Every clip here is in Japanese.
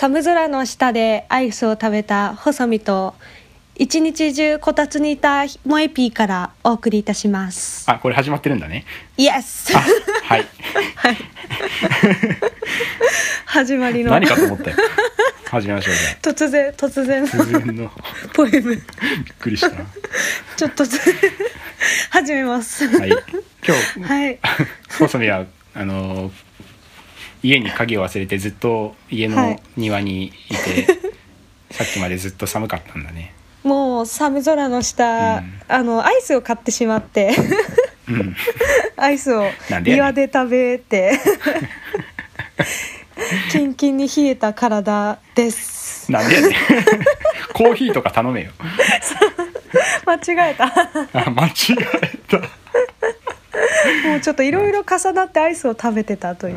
寒空の下でアイスを食べた細身と一日中こたつにいた萌えピーからお送りいたします。あこれ始まってるんだね。イエスあはい。始まりの。何かと思ったよ。始めましょうじゃ突然突然あ突然の。ポエム。びっくりした。なちょっとず始めます。はい。今日はい。細見はあの家に鍵を忘れてずっと家のはい。庭にいて、さっきまでずっと寒かったんだね。もう寒空の下、うん。あのアイスを買ってしまって。うん。アイスを庭で食べて。キンキンに冷えた体です。なんでやねん。コーヒーとか頼めよ。間違えた。あ間違えたもうちょっといろいろ重なってアイスを食べてたという、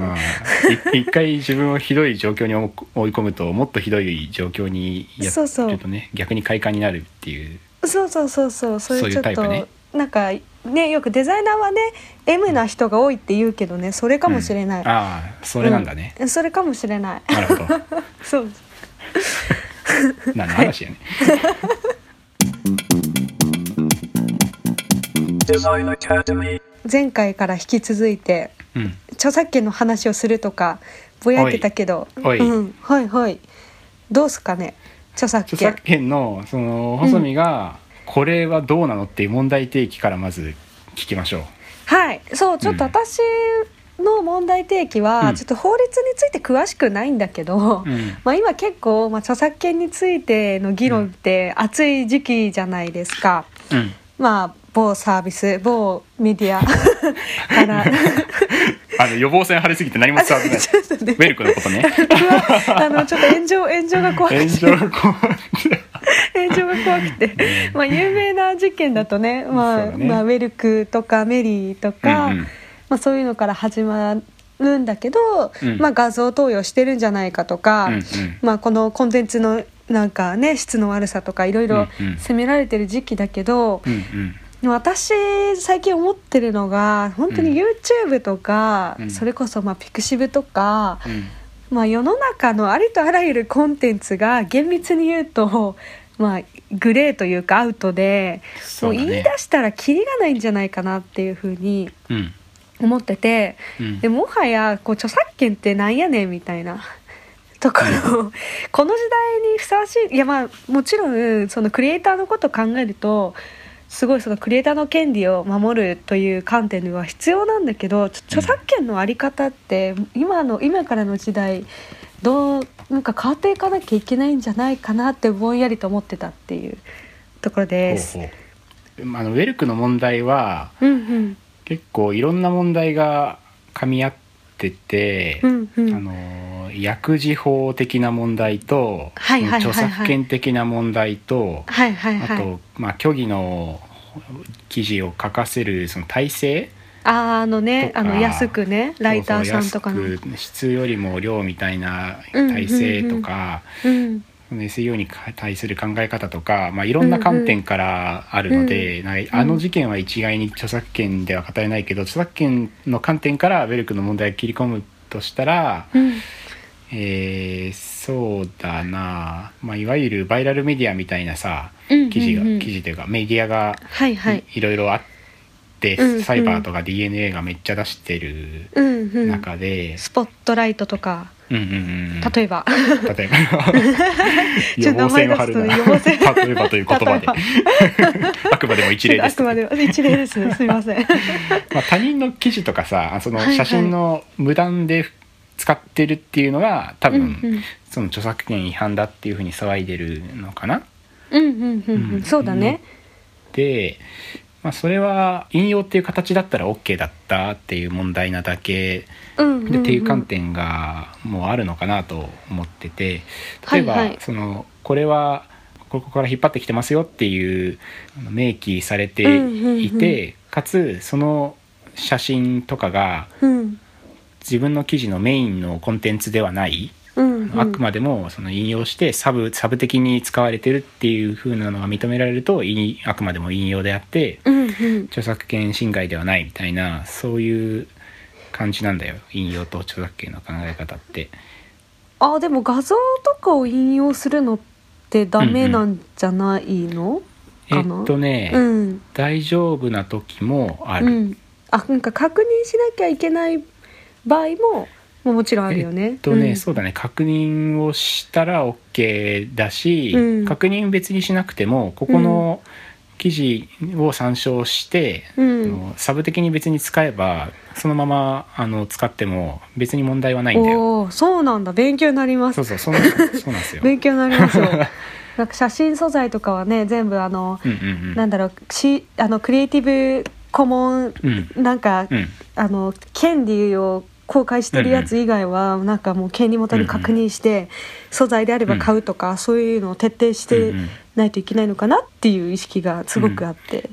一回自分をひどい状況に追い込むともっとひどい状況にやそうそう。るとね逆に快感になるっていう。そうそうそうそう。そういうちょっとねなんかねよくデザイナーはね M な人が多いって言うけどねそれかもしれない、うん。ああそれなんだね、うん。それかもしれない。なるほど。そう。何の話やね、前回から引き続いてうん。著作権の話をするとかぼやいてたけどうん、はいはい。どうすかね？著作著権作権のその細見がこれはどうなのっていう問題提起からまず聞きましょう。はい。そうちょっと私の問題提起うん。はちょっと法律について詳しくないんだけど、うん。まあ、今結構、まあ、著作権についての議論って熱い時期じゃないですか。うん。まあ某サービス某メディア から。あの予防線張りすぎて何も伝わってない。ね。ウェルクのことね。あの ちょっと炎上炎上が怖くて。炎上が怖くて。炎上が怖くて、まあ、有名な事件だとね,、まあね。まあ、ウェルクとかメリーとか、うんうん。まあ、そういうのから始まるんだけど、うん。まあ、画像投与してるんじゃないかとか、うんうん。まあ、このコンテンツのなんかね質の悪さとかいろいろ責められてる時期だけど、うんうん私最近思ってるのが本当に YouTube とか、うん。それこそまあピクシブとか、うん。まあ、世の中のありとあらゆるコンテンツが厳密に言うと、まあ、グレーというかアウトで、ね。もう言い出したらキリがないんじゃないかなっていうふうにうん。思っててうん。でもはやこう著作権ってなんやねんみたいな。ところこの時代にふさわしいいやまあもちろんそのクリエイターのことを考えるとすごいそのクリエイターの権利を守るという観点では必要なんだけど著作権のあり方って今の今からの時代どうなんか変わっていかなきゃいけないんじゃないかなってぼんやりと思ってたっていうところです。ほうほう。あのウェルクの問題はうんうん。結構いろんな問題が噛み合ってて、うんうん。あの薬事法的な問題と、はいはいはいはい。著作権的な問題と、はいはいはい。あと、まあ、虚偽の記事を書かせるその体制あーあのねあの安くねライターさんとかの。質よりも量みたいな体制とか、うんその SEO に対する考え方とか、まあ、いろんな観点からあるので、なんかあの事件は一概に著作権では語れないけど著作権の観点からウェルクの問題を切り込むとしたら、うんえーそうだな、まあ、いわゆるバイラルメディアみたいなさうん記事が、うんうん。記事というかメディアがはいはい。いろいろあって、うんうん。サイバーとか DNA がめっちゃ出してるうんうん。中で、スポットライトとかうんうんうん。例えば。例えば。予防線を張るな。名前出すと予防線。例えばという言葉で。あくまでも一例です。あくまでも一例です。すみません。まあ、他人の記事とかさそのはいはい。写真の無断で使ってるっていうのが多分、うんうん。その著作権違反だっていうふうに騒いでるのかな。うんうんうんうん。そうだね。で、まあ、それは引用っていう形だったら OK だったっていう問題なだけ。うんうんうん。でっていう観点がもうあるのかなと思ってて。例えば、はいはい。そのこれはここから引っ張ってきてますよっていう明記されてうんうん。いて、かつその写真とかがうん自分の記事のメインのコンテンツではない、うんうん。あくまでもその引用してサブサブ的に使われてるっていう風なのが認められるといあくまでも引用であってうんうん。著作権侵害ではないみたいなそういう感じなんだよ。引用と著作権の考え方って。あでも画像とかを引用するのってダメなんじゃないの、えっかな？とね、うん。大丈夫な時もある、うん。あなんか確認しなきゃいけない場合ももうもちろんあるよね。えっとね、うん。そうだね。確認をしたら OK だし、うん。確認別にしなくてもここの記事を参照して、あうん、のサブ的に別に使えばそのままあの使っても別に問題はないんだよ。おおそうなんだ。勉強になります。そうそうそうなんそうなんですよ。勉強になりますよ。なんか写真素材とかはね全部あの、うんうんなんだろうしあのクリエイティブコモンうんうん。なんか、うん。あの権利を公開してるやつ以外は、なんかもう権利元に確認して、素材であれば買うとか、そういうのを徹底してうんうんないといけないのかなっていう意識がすごくあって、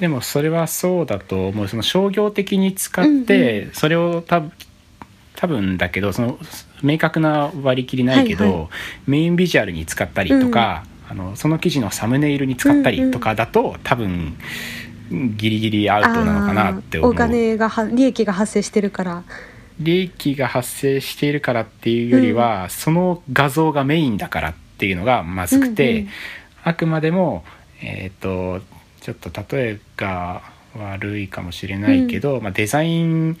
でもそれはそうだと思う。その商業的に使って、それを多分多分だけどその明確な割り切りないけど、はいはメインビジュアルに使ったりとか、あのその記事のサムネイルに使ったりとかだと、多分ギリギリアウトなのかなって思う。お金がは利益が発生してるから利益が発生しているからっていうよりは、その画像がメインだからっていうのがまずくて、うんうんあくまでもえっ、とちょっと例えが悪いかもしれないけど、まあ、デザイン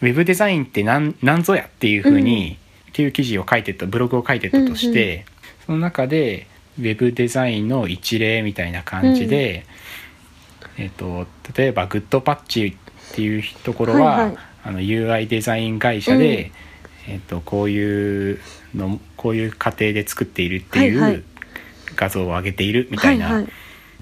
ウェブデザインって何何ぞやっていうふうに、っていう記事を書いてたブログを書いてたとして、うんうその中でウェブデザインの一例みたいな感じで、えっと例えばグッドパッチっていうところは、はいはいあの UI デザイン会社で、えっとこういうのこういう過程で作っているっていう、はいはい。画像を上げているみたいなはいはい。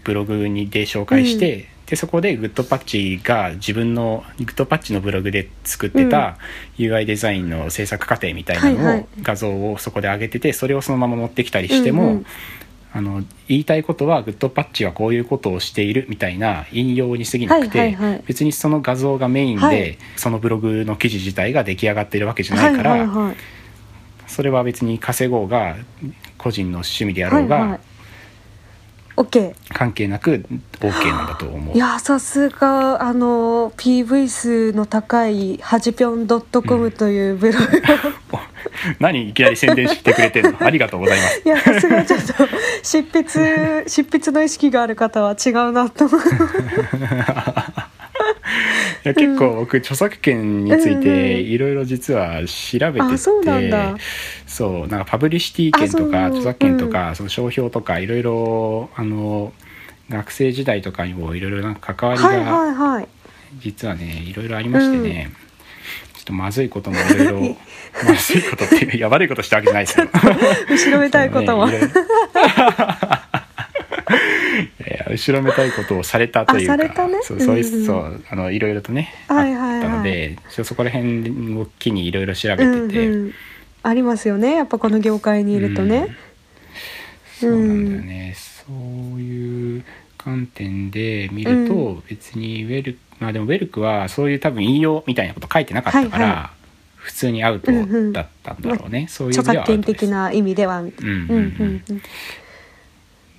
ブログにで紹介して、でそこでグッドパッチが自分のグッドパッチのブログで作ってた UI デザインの制作過程みたいなのを、はいはい。画像をそこで上げててそれをそのまま持ってきたりしても、うんうんあの言いたいことはグッドパッチはこういうことをしているみたいな引用に過ぎなくて、はいはいはい。別にその画像がメインで、はい。そのブログの記事自体が出来上がっているわけじゃないから、はいはいはい。それは別に稼ごうが個人の趣味であろうが、はいはい OK 関係なく OK なんだと思う。い。やさすがあの PV 数の高いはじぴょん .com というブログを、何いきなり宣伝してくれてんの？ありがとうございます。いやさすがちょっと執筆執筆の意識がある方は違うなと思う いや結構僕著作権についていろいろ実は調べてて、あそうなんかパブリシティ権とか著作権とか、その商標とかいろいろあの学生時代とかにもいろいろなんか関わりはいが実はねいろいろありましてね、ちょっとまずいこともいろいろ まずいことっていういや悪いことしたわけじゃないですよ。後ろめたいことも、そうねいろいろいや後ろめたいことをされたというかね。そうそういううんうん。そうあのいろいろとね、はいはいはい。あったのでそこら辺を機にいろいろ調べてて、うんうん、ありますよね。やっぱこの業界にいるとね、そうなんだよね、そういう観点で見ると、う別にウェルまあでもウェルクはそういう多分引用みたいなこと書いてなかったから、はいは普通にアウトだったんだろうね、そういう意著味ではアウトです。作権的な意味では。うん。うんうんうん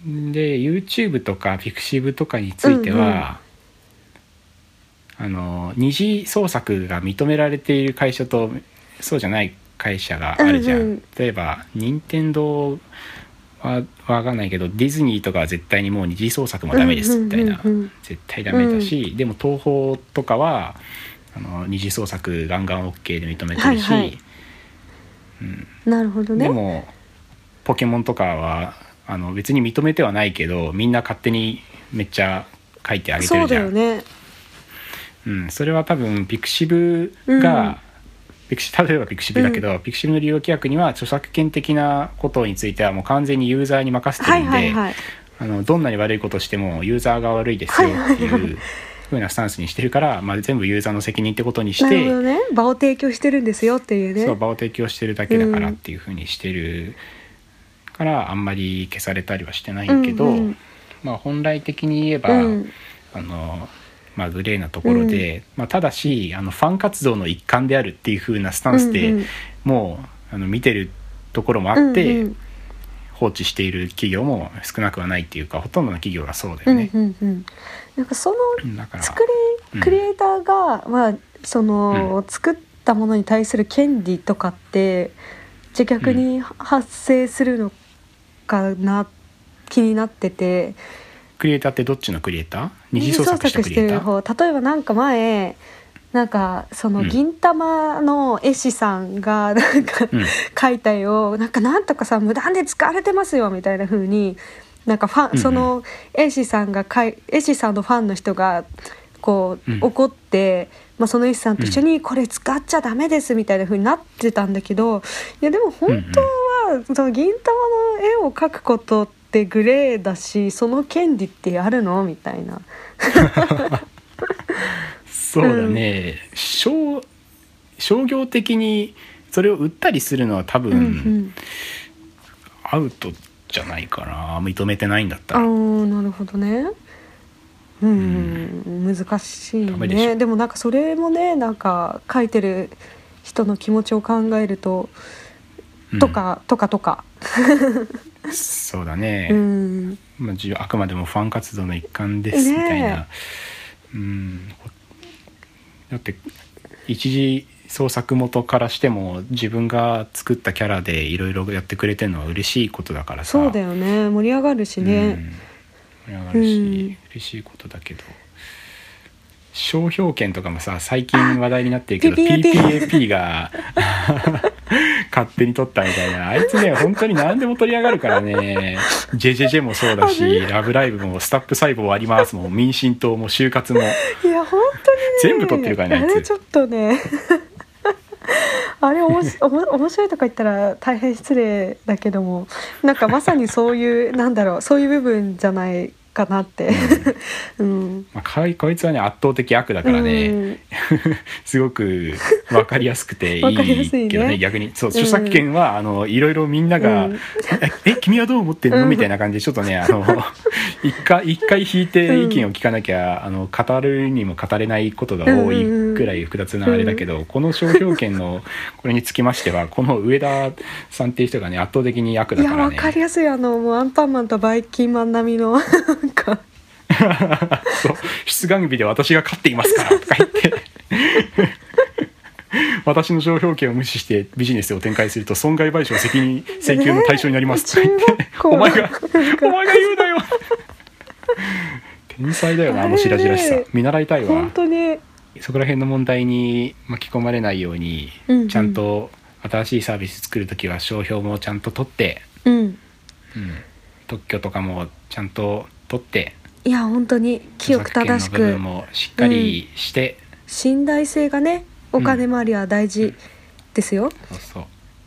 で YouTube とか Pixiv とかについては、あの二次創作が認められている会社とそうじゃない会社があるじゃん、うんうん。例えば任天堂はわかんないけどディズニーとかは絶対にもう二次創作もダメですみたいな、うんうん。うんうん絶対ダメだし、でも東宝とかはあの二次創作ガンガン OK で認めてるし、はいはい。なるほどね。でもポケモンとかはあの別に認めてはないけどみんな勝手にめっちゃ書いてあげてそうるじゃんだよね。うん、それは多分ピクシブが、うんピクシ例えばピクシブだけど、ピクシブの利用規約には著作権的なことについてはもう完全にユーザーに任せてはいるんで、はいはい。あのどんなに悪いことしてもユーザーが悪いですよってはいはいいう風なスタンスにしてるから、まあ、全部ユーザーの責任ってことにしなるほどね。場を提供してるんですよっていうね。そう場を提供してるだけだからっていう風にしてるからあんまり消されたりはしてないけど、うんうんまあ、本来的に言えば、うん。あのまあ、グレーなところで、まあ、ただしあのファン活動の一環であるっていう風なスタンスで、うんうん。もうあの見てるところもあって、うんうん。放置している企業も少なくはないっていうかほとんどの企業がそうだうんよね。うんうん。なんかその作りクリエイターが、まあその、作ったものに対する権利とかってじゃあ逆に発生するのかな、気になってて。クリエイターってどっちのクリエイター？二次創作したクリエイター？方例えばなんか前なんかそのうん。銀玉の絵師さんがなんか、うん。描いた絵をなんかなんとかさ無断で使われてますよみたいな風になんかファン、うんうん。その絵師さんが描い絵師さんのファンの人がこう、うん。怒って、まあ、その絵師さんと一緒にこれ使っちゃダメですみたいな風になってたんだけどいやでも本当はその銀玉の絵を描くことってグレーだしその権利ってあるの？みたいな。そうだね、商商業的にそれを売ったりするのは多分、うんうん。アウトじゃないかな。認めてないんだったああらなるほどね。うん、難しいダメででもなんかそれもねなんか書いてる人の気持ちを考えると、うんとかとかとか。そうだね、うん。まあ、じあくまでもファン活動の一環ですみたいな、うん。だって一次創作元からしても自分が作ったキャラでいろいろやってくれてるのは嬉しいことだからさ。そうだよね。盛り上がるしね、うん、盛り上がるし、うん。嬉しいことだけど。商標権とかもさ最近話題になってるけど PPAP が 勝手に取ったみたいな。あいつね本当に何でも取り上がるからね。JJJ もそうだし「ラブライブ!」も「スタップ細胞あります」も民進党も就活も。いや本当に。ね全部撮ってるからねあいつ。あれちょっとね。あれおもしおも面白いとか言ったら大変失礼だけども。なんかまさにそういうなんだろうそういう部分じゃないかなって、うん、まあ、かいこいつはね圧倒的悪だからね、うん。すごく分かりやすくていいけどね逆に。そううん。著作権は、あのいろいろみんなが「うん。え え君はどう思ってんの?」うん。みたいな感じでちょっとねあの一回一回引いて意見を聞かなきゃ、あの語るにも語れないことが多いくらい複雑なあれだけど、この商標権のこれにつきましてはこの上田さんっていう人がね圧倒的に悪いやだからね。わかりやすい。あのもうアンパンマンとバイキンマン並みのなんか。そう出願日で私が勝っていますからとか言って。私の商標権を無視してビジネスを展開すると損害賠償責任請求の対象になりますとか言って、お前がお前が言うなよ。天才だよなあの白々しさ。見習いたいわ。本当に。そこら辺の問題に巻き込まれないように、うんうん。ちゃんと新しいサービス作る時は商標もちゃんと取って、うん。うん、特許とかもちゃんと取っていや本当に清く正しく。部分もしっかりして、信頼性がねお金回りは大事ですよ、そうそう。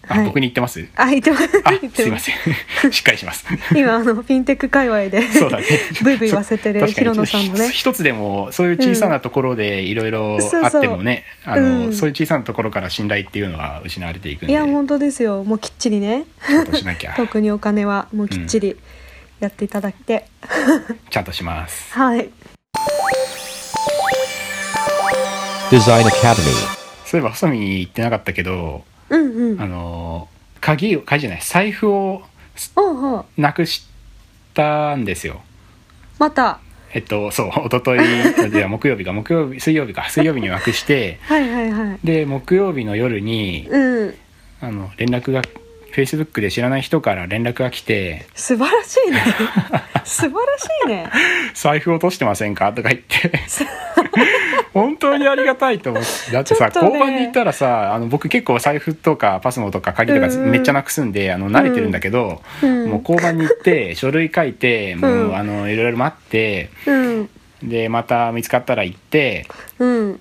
あ、はい。僕に言ってます？あ言ってます。す。すいません。しっかりします。今あのフィンテック界隈で そうだね。ブイブイ言わせてる広野さんのね。一つでもそういう小さなところでいろいろあってもね、あの、うん。そういう小さなところから信頼っていうのは失われていくんで。いや本当ですよ。もうきっちりね。しなきゃ。特にお金はもうきっちりやっていただいて、ちゃんとします。はい。Design Academy. そういえば細見言ってなかったけどうんうん。あの鍵を鍵じゃない財布をおうおう。なくしたんですよ。また。えっとそう一昨日じゃあ木曜日か木曜日水曜日か水曜日になくしてはいはいはい。で木曜日の夜にうん。あの連絡が Facebook で知らない人から連絡が来て素晴らしいね。素晴らしいね「財布落としてませんか?」とか言って。本当にありがたいと思ってだってさ、ね。交番に行ったらさあの僕結構財布とかパスモとか鍵とかうんうん。めっちゃなくすんで、あの慣れてるんだけど、うん。もう交番に行って書類書いてもう、うんあのいろいろ待ってうん。でまた見つかったら行ってうん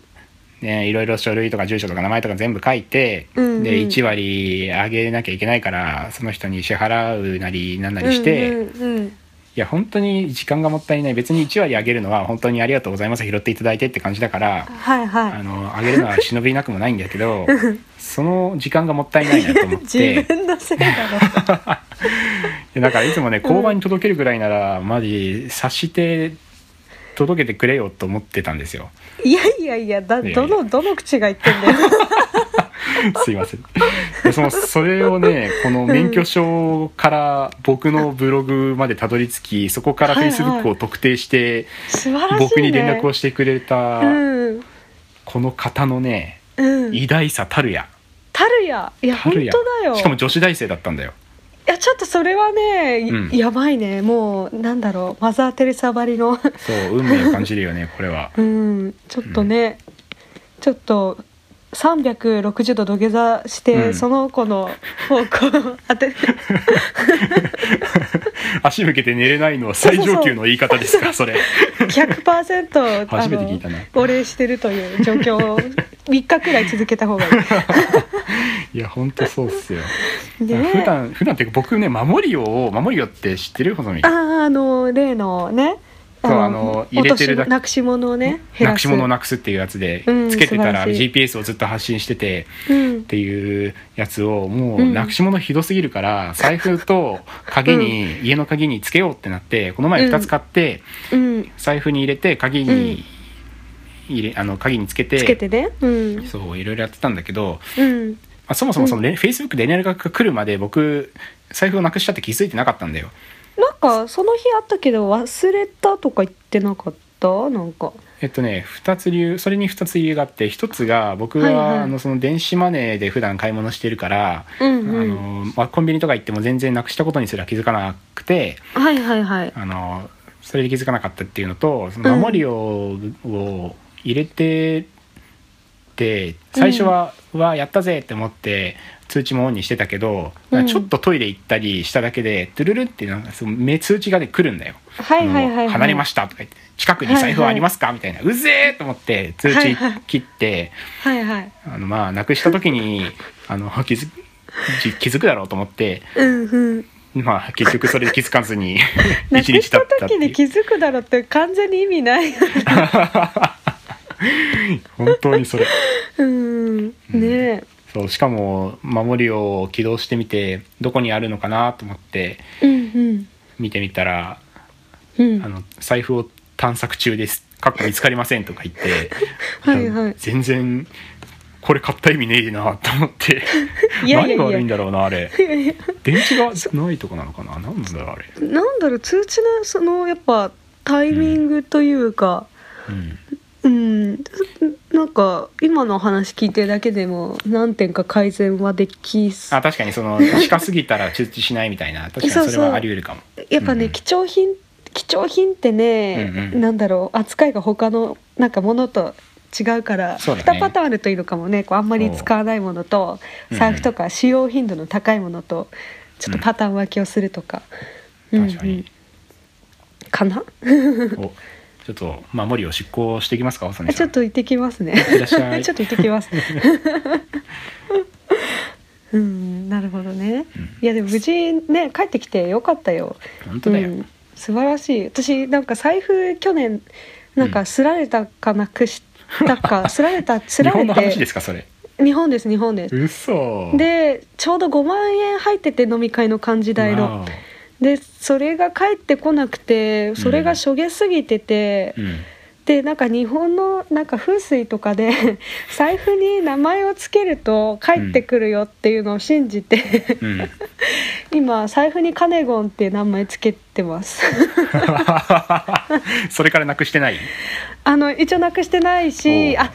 ね、いろいろ書類とか住所とか名前とか全部書いて、うんうん。で1割あげなきゃいけないからその人に支払うなりなんなりして、うんうんうん。いや本当に時間がもったいない。別に1割あげるのは本当にありがとうございます。拾っていただいてって感じだから、はいはあのあげるのは忍びなくもないんだけど その時間がもったいないなと思っい 自て分のせいだろ。でだからいつもね交番に届けるぐらいなら、マジ察して届けてくれよと思ってたんですよ。いやいやいやだどのどの口が言ってんだよ。すいません。でそのそれをねこの免許証から僕のブログまでたどり着きそこからはいはい。Facebook を特定して僕に連絡をしてくれたうん。この方のねうん。偉大さたるや。タルヤいや。本当だよ。しかも女子大生だったんだよいやちょっとそれはね、いうん。やばいね。もうなんだろう。マザー・テレサばりの。そう運命を感じるよねこれはうんちょっとね、ちょっと360度土下座して、うん。その子の方向を 当てて 足向けて寝れないのは最上級の言い方ですかそれ。100%初めて聞いたな。お礼してるという状況を3日くらい続けた方がいい。やほんとそうっすよ。普段普段っていうか僕ね守りを守りよって知ってる？細見あああの例のねそうあの入れてるだ落としなくし物をねなくし物をなくすっていうやつでうんつけてたら GPS をずっと発信しててうん。っていうやつをもううん。なくし物ひどすぎるから財布と鍵に 家の鍵につけようってなってこの前2つ買ってうん。財布に入れて鍵に入れあの鍵につけてつけてね。うん。そういろいろやってたんだけど、うん。まあ、そもそもその、フェイスブックで連絡が来るまで僕財布をなくしたって気づいてなかったんだよ。なんかその日あったけど忘れたとか言ってなかった？なんか。えっとね2つ理由それに2つ理由があって1つが僕は、はいはい。あのその電子マネーで普段買い物してるから、うんあうん。のまあ、コンビニとか行っても全然なくしたことにすら気づかなくてはいはいはい。あのそれで気づかなかったっていうのとその守りを,、を入れてて最初は「うわやったぜ!」って思って通知もオンにしてたけど、うん。ちょっとトイレ行ったりしただけでトゥルルってなんかその目通知がね来るんだよ。はいはいはいはい。離れましたとか言って近くに財布はありますかみたいな。うぜーと思って通知はいはい。切ってはいはい。あのまあなくした時に あの気づ気気づくだろうと思ってうんうん。まあ結局それで気づかずにな 一くした日経ったっていう。時に気づくだろうって完全に意味ない 本当にそれ。うん。ねえ。そうしかも守りを起動してみてどこにあるのかなと思ってうんうん。見てみたらうん。あの財布を探索中です。かっこ見つかりませんとか言って はいはい。全然これ買った意味ねえなと思って。何が悪いんだろうなあれ。電池がないとこなのかな？何なんだろうあれ、なんだろう通知のそのやっぱタイミングというか。うん、うん、なんか今の話聞いてるだけでも何点か改善はできすあ確かにその近すぎたら通知しないみたいな 確かにそれはあり得るかも。やっぱね、うん。貴重品貴重品ってね、うんうんなんだろう扱いが他のなんかものと違うからそうだね。2パターンあるといいのかもね。こうあんまり使わないものとう。ん財布とか使用頻度の高いものとちょっとパターン分けをするとか、うん。確かに、かな？おちょっと守りを執行していきますかちょっと行ってきますね。いらっしゃい。ちょっと行ってきます。うんなるほどね、いやでも無事ね帰ってきてよかったよ。本当だよ、うん、素晴らしい。私なんか財布去年なんかすられたかなくしたか、すられたすられ日本の話でてすかそれ。日本です日本です。嘘。でちょうど5万円入ってて飲み会の幹事代の。わでそれが返ってこなくてそれがしょげすぎてて、おうん。でなんか日本のなんか風水とかで 財布に名前をつけると返ってくるよっていうのを信じて、うん。今財布にカネゴンって名前つけてます。それからなくしてない？あの一応なくしてないしあ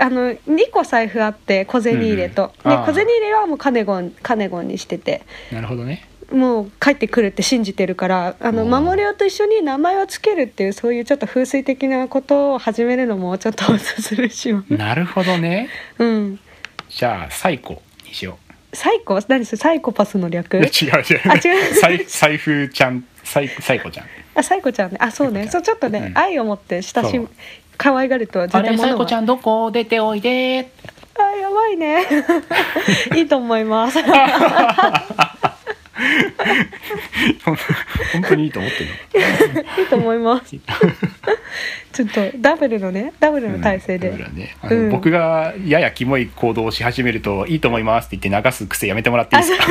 あの2個財布あって小銭入れと、でうんああ。小銭入れはもうカネゴンカネゴンにしてて。なるほどねもう帰ってくるって信じてるからあの守りをと一緒に名前をつけるっていうそういうちょっと風水的なことを始めるのもちょっとおすすめします。なるほどね。うん。じゃあ最古にしよサイコ？何それサイコパスの略？違う違う。あ違う。財財布ちゃん財財古ちゃん。あサイコちゃんね。あそうね。そうんちょっとね、うん。愛を持って親しそう。む可愛がると絶対サイコちゃんどこ？出ておいで。あやばいね。いいと思います 本当にいいと思ってるの？いいと思います。ちょっとダブルのねダブルの体勢で、うんねうん。僕がややキモい行動をし始めるといいと思いますって言って流す癖やめてもらっていいですか？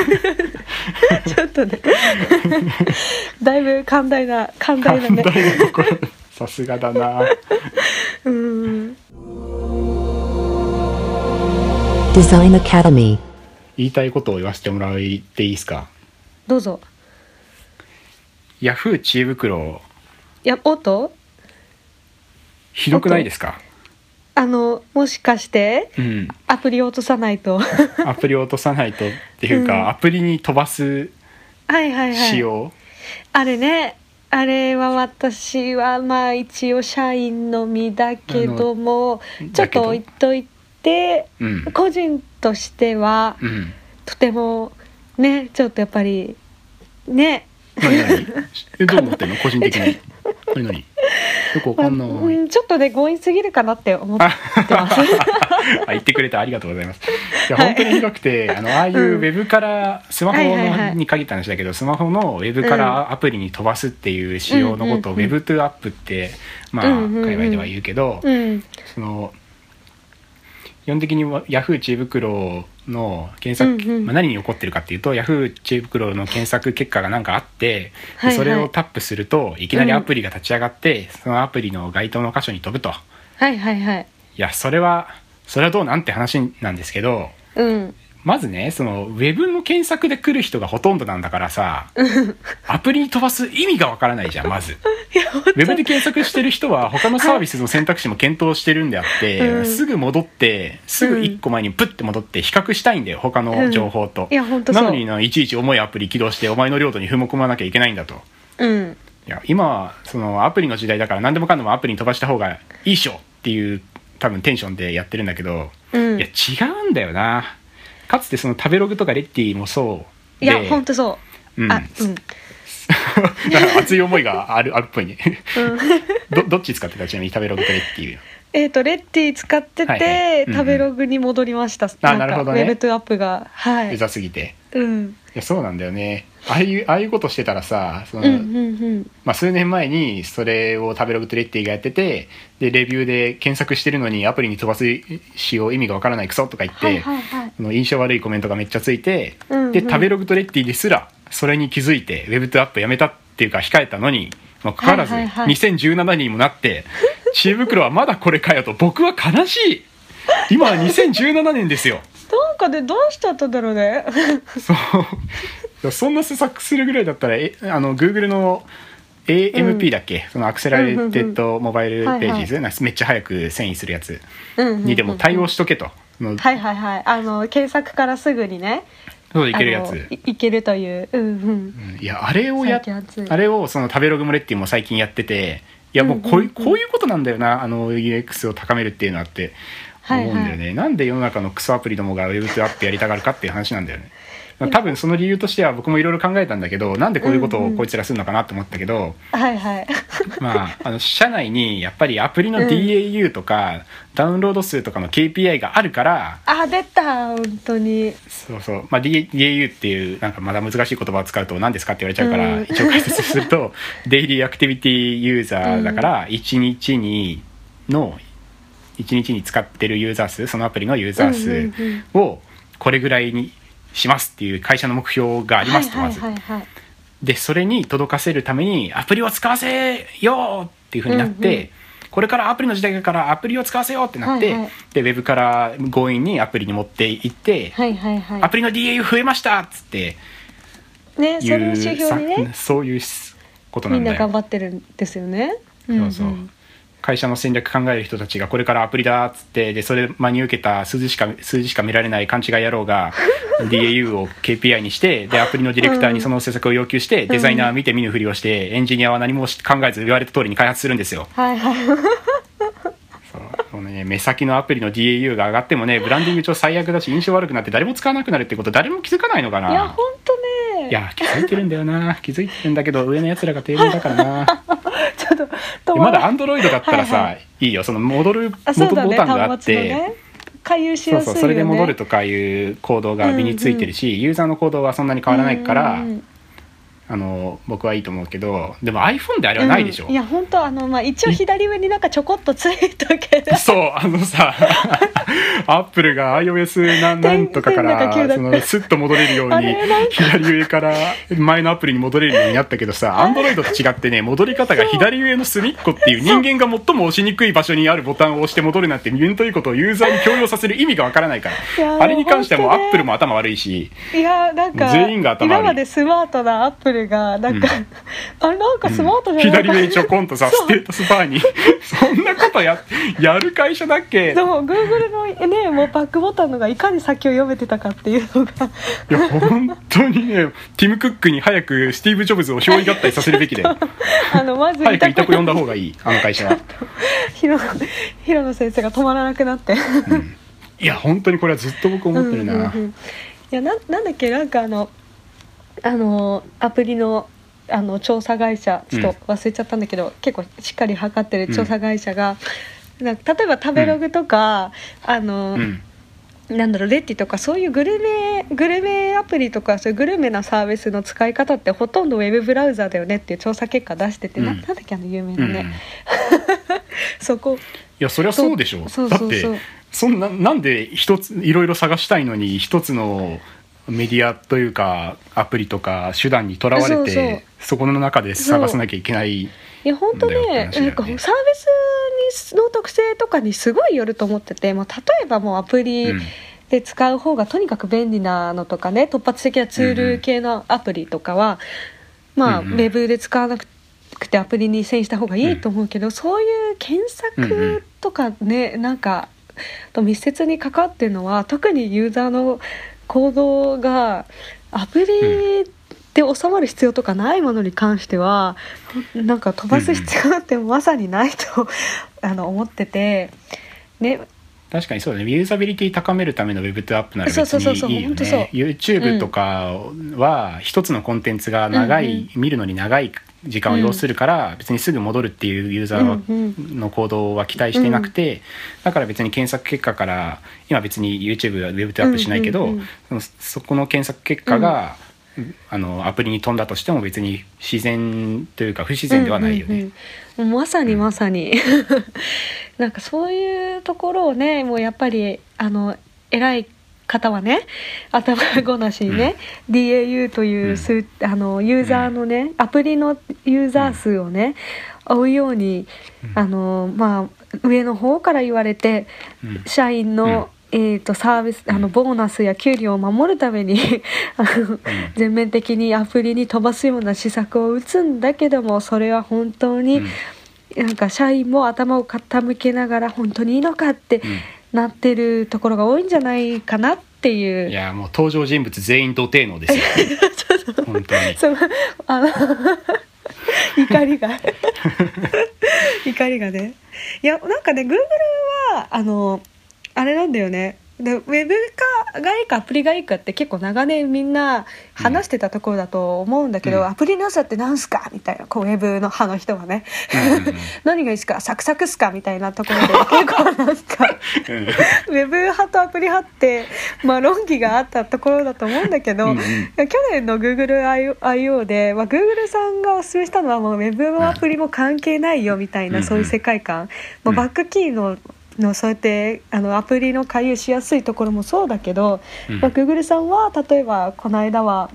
ちょっとね。だいぶ寛大な寛大なね。さすがだな。うん。Design Academy. 言いたいことを言わせてもらっていいですか？どうぞ。ヤフー知恵袋。いやおっとひどくないですか？あのもしかしてうん、アプリ落とさないと。アプリを落とさないとっていうか、うん。アプリに飛ばすはいはいはい。仕様、あれねあれは私はまあ一応社員のみだけどもちょっと置いといてうん。個人としてはうん。とてもねちょっとやっぱりね。何何？えどう思ってんの？個人的に。何何？よくわかんない、うんちょっとね強引すぎるかなって思ってます。あ言ってくれてありがとうございます。いやはい。本当にひどくて、あのああいうウうん。ェブからスマホに限った話だけど、スマホのウェブからアプリに飛ばすっていう仕様のことをうんうんうん。Web トゥアップってまあ界隈では言うけど、うん。その基本的には Yahoo 知恵袋の検索、うんうんまあ、何に起こってるかっていうと Yahoo 知恵袋の検索結果が何かあって、ではいはいそれをタップするといきなりアプリが立ち上がって、そのアプリの該当の箇所に飛ぶと。はいはいはい。いやそれはそれはどうなんって話なんですけどうん。まずねそのウェブの検索で来る人がほとんどなんだからさアプリに飛ばす意味がわからないじゃんまず。ウェブで検索してる人は他のサービスの選択肢も検討してるんであって、うん。すぐ戻ってすぐ1個前にプッて戻って比較したいんだよ他の情報と、うなのにないちいち重いアプリ起動してお前の領土に踏み込まなきゃいけないんだと。うん。いや今はそのアプリの時代だから何でもかんでもアプリに飛ばした方がいいっしょっていう多分テンションでやってるんだけど、うん。いや違うんだよなかつてその食べログとかレッティもそういや本当そう。うん。あうん。熱い思いがあるあるっぽいね。うん。どどっち使ってた？ちなみに食べログとレッティえっとレッティ使ってはいはいてうんうん食べログに戻りました。あなるほどねウェブトゥアップがはい。うざすぎてうん。いやそうなんだよねああいうああいうことしてたらさその、うんうんうん。まあ、数年前にそれを食べログとレッティがやっててでレビューで検索してるのにアプリに飛ばす仕様意味がわからないクソとか言って、はいはいはい。印象悪いコメントがめっちゃついて、うんうんで食べログとレッティですらそれに気づいてウェブトゥアップやめたっていうか控えたのにもかかわらず、はいはいはい。2017年にもなって知恵袋はまだこれかよと僕は悲しい。今は2017年ですよ。なんかでどうしちゃったんだろうね。そう。そんな施策するぐらいだったらえあの Google の AMP だっけ、そのアクセラレテッドモバイルページズ、なめっちゃ早く遷移するやつうんうんうんにでも対応しとけと、そのはいはいはい。あの検索からすぐにね。そういけるやつ。いいけるという。うんうん。うんいやあれをやあれをその食べログもレッティも最近やってていやもうこういう,、こういうことなんだよなあの UX を高めるっていうのはって思うんだよね、なんで世の中のクソアプリどもが Web トゥアップやりたがるかっていう話なんだよね多分その理由としては僕もいろいろ考えたんだけどなんでこういうことをこいつらするのかなと思ったけど、はいはい。まあ、あの社内にやっぱりアプリの DAU とか、ダウンロード数とかの KPI があるからあ出た本当に。そうそう、まあ、DAU っていうなんかまだ難しい言葉を使うと何ですかって言われちゃうから、うん。一応解説すると デイリーアクティビティユーザーだから1日にの1日に使ってるユーザー数そのアプリのユーザー数うんうん。をこれぐらいにしますっていう会社の目標がありますとまず。でそれに届かせるためにアプリを使わせようっていうふうになって、うんうんこれからアプリの時代だからアプリを使わせようってなって、はいはいでウェブから強引にアプリに持っていって、はいはいはい。アプリの DAU 増えましたっつってねそれをいう指標にねさそういうことなみんなんだよ。頑張ってるんですよね。そうそううんうん会社の戦略考える人たちがこれからアプリだっつってでそれ真に受けた数字しか数字しか見られない勘違い野郎が DAU を KPI にしてでアプリのディレクターにその施策を要求して、デザイナー見て見ぬふりをしてエンジニアは何も考えず言われた通りに開発するんですよ。ね、目先のアプリの DAU が上がってもねブランディング上最悪だし印象悪くなって誰も使わなくなるってこと誰も気づかないのかな。いや本当ね。いや気づいてるんだよな。気づいてるんだけど上のやつらが低迷だからな ちょっと止まだらアンドロイドだったらさ、はいはい。いよ。その戻るあそうだね。元ボタンがあって、ね。回遊しそうやすいよね。そうそれで戻るとかいうコードが身についてるし、ユーザーのコードはそんなに変わらないから、うんうんうんあの僕はいいと思うけどでも iPhone であれはないでしょ、うん。いや本当あのまあ一応左上になんかちょこっとついとけど。そうあのさ アップルが iOS なんなんとかからそのスッと戻れるようあに左上から前のアプリに戻れるようになったけどさ Android と違ってね戻り方が左上の隅っこっていう人間が最も押しにくい場所にあるボタンを押して戻るなんて言うということをユーザーに強要させる意味がわからないから。あれに関してはもうアップルも頭悪いしいやなんか全員が頭悪い。今までスマートなアップルがなんか、あれなんかスマートじゃない左上にちょこんとさステータスバーに。そんなことややる会社だっけ？でも Google のねもうバックボタンのがいかに先を読めてたかっていうのが。いや本当にねティム・クックに早くスティーブ・ジョブズを憑依合体させるべきだよ あのまず早く委託呼んだ方方がいいあの会社は、ヒロヒロの先生が止まらなくなって。うん。いや本当にこれはずっと僕思ってるな、うんうんうんいやななんだっけ？なんかあのあのアプリのあの調査会社ちょっと忘れちゃったんだけど、結構しっかり測ってる調査会社が、なんか例えば食べログとか、あの、うん。なんだろうレッティとかそういうグルメグルメアプリとかそういうグルメなサービスの使い方ってほとんどウェブブラウザだよねっていう調査結果出してて、なうん。なんだっけあの有名うなん。ね、そこ。いやそりゃそうでしょ。そうだってそう。そうそんななんで一ついろいろ探したいのに一つのメディアというかアプリとか手段にとらわれてそうそそうこの中で探さなきゃいけないいや本当ねねなんかサービスにの特性とかにすごいよると思ってて、まあ、例えばもうアプリうん。で使う方がとにかく便利なのとかね突発的なツール系のアプリとかは、まあ、うんうん。ウェブで使わなくてアプリに遷移した方がいいと思うけど、そういう検うんうん索とかね、なんかと密接に関わってるのは特にユーザーの行動がアプリで収まる必要とかないものに関してはなんか飛ばす必要ってまさにないと あの思ってて。ね、確かにそうだね。ユーザビリティ高めるための Web とアップなら別そうそうそうそうにいいよね。YouTube とかは一つのコンテンツが長い、見るのに長い時間を要するから別にすぐ戻るっていうユーザうんーの行動は期待してなくて、だから別に検索結果から今別に YouTube は Web とアップしないけど、うんうんうん。そこの検索結果が、あのアプリに飛んだとしても別に自然というか不自然ではないよね。うんうんうん。もうまさにまさに。なんかそういうところをねもうやっぱりあの偉い方はね頭ごなしにね、DAU という数、あのユーザーのね、アプリのユーザー数をね、追うように、あのまあ上の方から言われて、うん。社員の、えー、とサービスあのボーナスや給料を守るために あの全面的にアプリに飛ばすような施策を打つんだけどもそれは本当に、うん。なんか社員も頭を傾けながら本当にいいのかってうんなってるところが多いんじゃないかなっていう。いやもう登場人物全員土定能ですよ。本当に。そのあの 怒りが。怒りがね。いやなんかね Google はあのあれなんだよねでウェブ化がいいかアプリがいいかって結構長年みんな話してたところだと思うんだけど、うん。アプリの良さって何すかみたいなこうウェブの派の人はね、うん。何がいいですか？サクサクっすか？みたいなところで結構なんかうん。ウェブ派とアプリ派って、まあ、論議があったところだと思うんだけど、うんうん。去年の GoogleIO で、まあ、Google さんがおすすめしたのはもうウェブもアプリも関係ないよみたいな、うんそういう世界観、まあ、うんバックキーののそうやってあのアプリの回遊しやすいところもそうだけど、うん。まあ、Google さんは例えばこの間は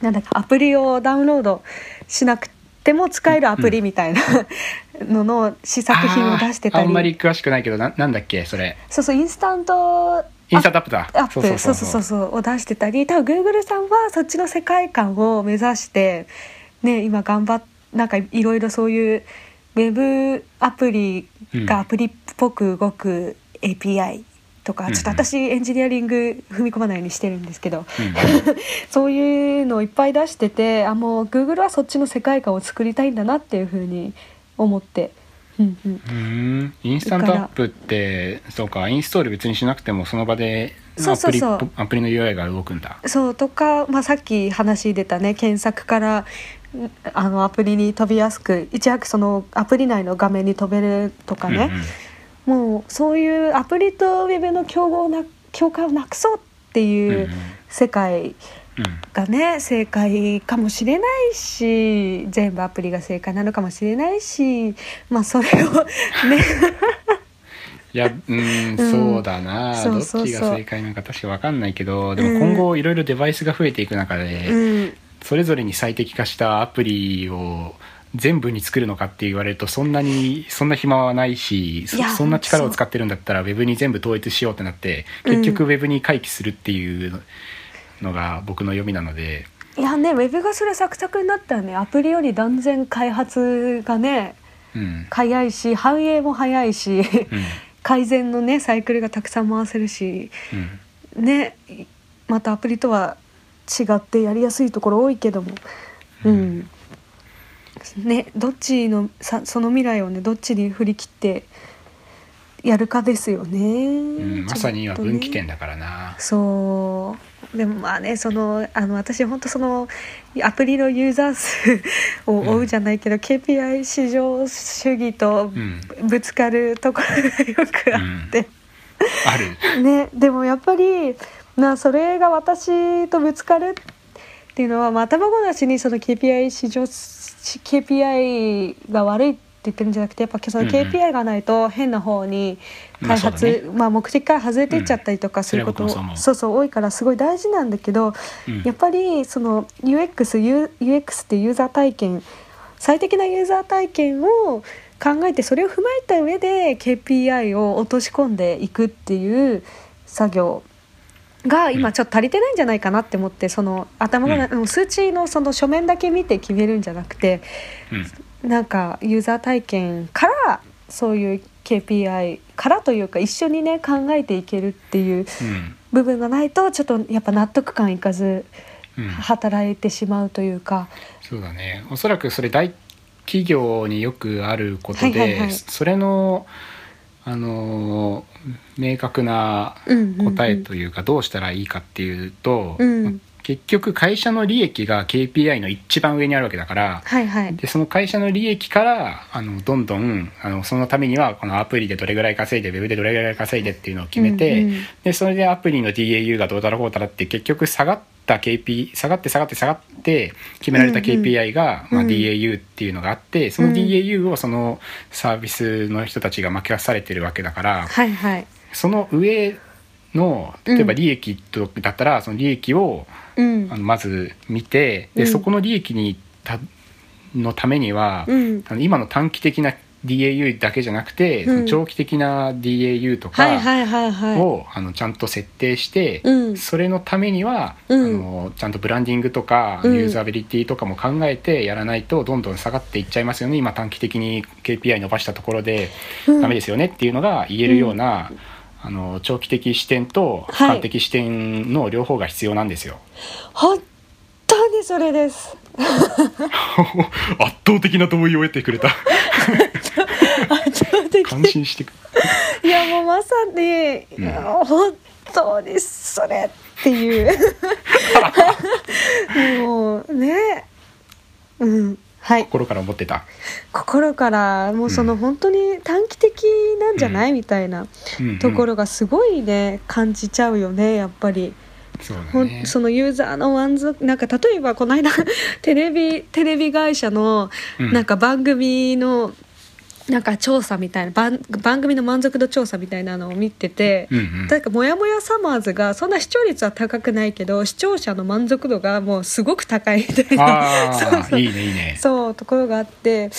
なんだかアプリをダウンロードしなくても使えるアプリみたいなのの試作品を出してたり、あんまり詳しくないけどななんだっけそれ。そうそうインスタントインスタントアップだ。アップ。そうそうそうそう。を出してたり。多分 Google さんはそっちの世界観を目指してね今頑張っなんかいろいろそういうウェブアプリがアプリっぽく動く API とか、うんちょっと私エンジニアリング踏み込まないようにしてるんですけど、うん そういうのをいっぱい出しててあもう Google はそっちの世界観を作りたいんだなっていうふうに思って。うんインスタントアップってそうかインストール別にしなくてもその場でそうアプリそうそうアプリの UI が動くんだ。そうとか、まあ、さっき話出たね検索からんあのアプリに飛びやすくいち早くそのアプリ内の画面に飛べるとかね、もうそういうアプリとウェブの競合な境界をなくそうってうんうん。いう世界うん。がね正解かもしれないし全部アプリが正解なのかもしれないしまあそれをね。いやうんうん。そうだな。そうどっちが正解なのか確か分かんないけどでも今後いろいろデバイスが増えていく中で、うんそれぞれに最適化したアプリを全部に作るのかって言われるとそんなにそんな暇はないしそんな力を使ってるんだったらウェブに全部統一しようってなって結局ウェブに回帰するっていうのが僕の読みなので、いやねウェブがそれサクサクになったらねアプリより断然開発がねうん。早いし反映も早いし、うん。改善のねサイクルがたくさん回せるしうん。ねまたアプリとは違ってやりやすいところ多いけども。うん、ねどっちのさその未来をねどっちに振り切ってやるかですよね、うんまさに今分岐点だからな。そう。でもまあねそのあの私本当そのアプリのユーザー数 を追うじゃないけど、KPI 市場主義とうん。ぶつかるところがよくあって、ある。ねでもやっぱりなそれが私とぶつかるっていうのは、まあ、頭ごなしにその KPI 市場 KPI が悪いって言ってるんじゃなくてやっぱそのうんうん KPI がないと変な方に開発、まあそうだまあ、目的から外れていっちゃったりとかすること、もそう思うそうそう多いからすごい大事なんだけど、うん。やっぱりその UX, U UX ってユーザー体験最適なユーザー体験を考えてそれを踏まえた上で KPI を落とし込んでいくっていう作業が今ちょっと足りてないんじゃないかなって思ってその頭が、う数値のその書面だけ見て決めるんじゃなくてうん。なんかユーザー体験からそういう KPI からというか一緒にね考えていけるっていううん。部分がないとちょっとやっぱ納得感いかずうん。働いてしまうというか。そうだね。おそらくそれ大企業によくあることで、はいはいはい。それのあの明確な答えというかどうしたらいいかっていうと、うん。まあ結局会社の利益が KPI の一番上にあるわけだからはいはい。でその会社の利益からあのどんどんあのそのためにはこのアプリでどれぐらい稼いでウェブでどれぐらい稼いでっていうのを決めて、うんうん。でそれでアプリの DAU がどうだろうこうだらって結局下がった KP 下がって下がって下がって決められた KPI が、まあ、うん DAU っていうのがあってそのうん DAU をそのサービスの人たちが任されてるわけだからはいはい。その上の例えば利益とだったらその利益をうんあ。のまず見てでうんそこの利益にたのためには、うん。あの今の短期的な DAU だけじゃなくて、うん。その長期的な DAU とかはいはいはいはい。を、あのちゃんと設定して、うん。それのためには、うん。あのちゃんとブランディングとか、うん。ユーザビリティとかも考えてやらないとどんどん下がっていっちゃいますよね。今短期的に KPI 伸ばしたところでうん。ダメですよねっていうのが言えるような、あの長期的視点とはい。俯瞰的視点の両方が必要なんですよ。本当にそれです。圧倒的な同意を得てくれた。圧倒的。感心してく。いやもうまさに、うん本当にそれっていう。もうね。うん。はい。心から思ってた。心からもうそのうん本当に短期的なんじゃない、みたいなうんうんところがすごいね感じちゃうよねやっぱり。そね。そのユーザーの満足なんか例えばこの間 テレビテレビ会社のうん。なんか番組のなんか調査みたいな番番組の満足度調査みたいなのを見てて、うんうん。なんか「もやもやサマーズ」がそんな視聴率は高くないけど視聴者の満足度がもうすごく高いみたいな。あ そうそう。あいいねいいね。そうところがあって、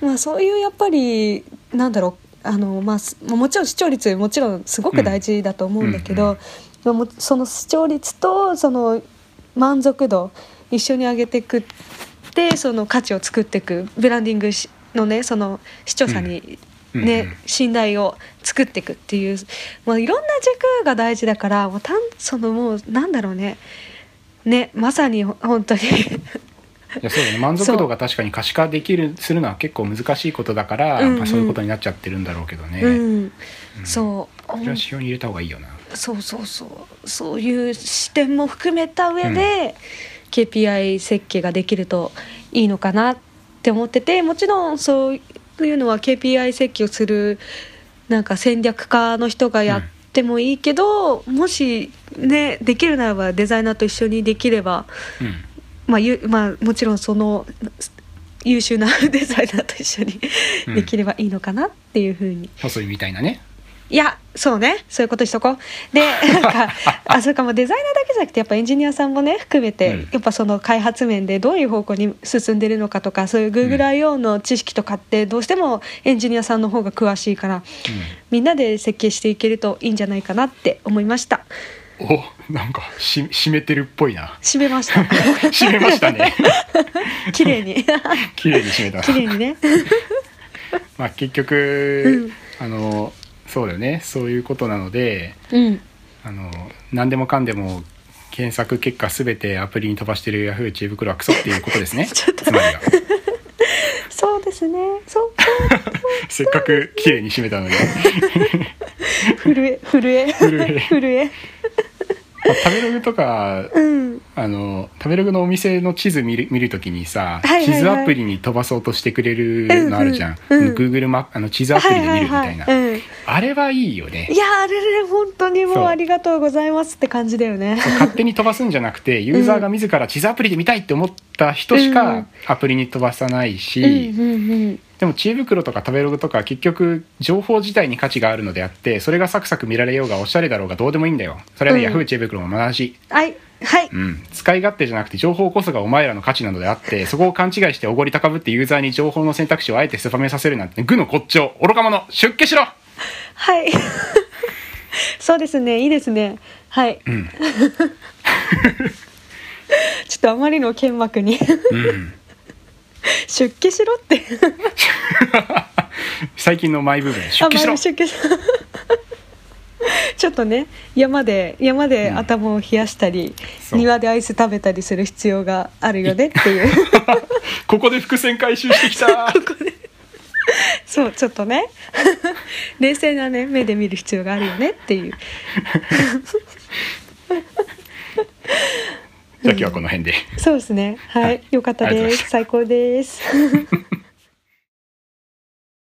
まあ、そういうやっぱりなんだろうあの、まあ、すもちろん視聴率もちろんすごく大事だと思うんだけど、まあもその視聴率とその満足度一緒に上げていくってその価値を作っていくブランディングしのねその視聴者にうん。ね、うんうん。信頼を作っていくっていう、まあ、いろんな軸が大事だからもうたんそのもうなんだろうね。ねまさに本当に。いやそうだね。満足度が確かに可視化できるするのは結構難しいことだから、うんうん。まあ、そういうことになっちゃってるんだろうけどね、うん、そう。それは指標に入れた方がいいよな。そうそうそう。そういう視点も含めた上で、KPI 設計ができるといいのかなって思っててもちろんそういうのは KPI 設計をするなんか戦略家の人がやってもいいけど、もしねできるならばデザイナーと一緒にできれば、うん。まあゆまあ、もちろんその優秀な デザイナーと一緒にうん。できればいいのかなっていうふうに。細いみたいなね。いやそうね。そういうことしとこう。でなんか あそうかもうデザイナーだけじゃなくてやっぱエンジニアさんもね含めて、うん。やっぱその開発面でどういう方向に進んでるのかとかそういう GoogleIO の知識とかってどうしてもエンジニアさんの方が詳しいからみんなで設計していけるといいんじゃないかなって思いました。おなんかし締めてるっぽいな。締めました。締めましたね。綺麗に。綺麗に締めた。な綺麗にね。まあ結局、あのそうだよね。そういうことなのでうん。あの何でもかんでも検索結果すべてアプリに飛ばしてる Yahoo 知恵袋はクソっていうことですね。ちょっと。つまりは。そうですね。そう。せっかく綺麗に締めたのに、震え震え。震え。震えまあ食べログとかうん。あの食べログのお店の地図見る見るときにさ、はいはいはい。地図アプリに飛ばそうとしてくれるのあるじゃん、うん。うん Google マップあの地図アプリで見るみたいな、はいはいはいうんあれはいいよね。いやあれね本当にもそう。うありがとうございますって感じだよね。勝手に飛ばすんじゃなくてユーザーが自ら地図アプリで見たいって思った人しうん。かアプリに飛ばさないし、うんうんうんでも知恵袋とか食べログとか結局情報自体に価値があるのであってそれがサクサク見られようがおしゃれだろうがどうでもいいんだよ。それはね、うん Yahoo 知恵袋も同じ、はい。はい。うん、使い勝手じゃなくて情報こそがお前らの価値なのであってそこを勘違いしておごり高ぶってユーザーに情報の選択肢をあえて狭めさせるなんて愚の骨頂愚か者出家しろ。はい。そうですね。いいですね。はい。うん。ちょっとあまりの剣幕に。うん出家しろって。最近のマイ部分出あ家しろ。出家しちょっとね山で山でうん。頭を冷やしたり、そう。庭でアイス食べたりする必要があるよねっていう。ここで伏線回収してきた。そうちょっとね。冷静なね目で見る必要があるよねっていうじゃあ今日はこの辺で。そうですね。はい、はい。よかったです。最高です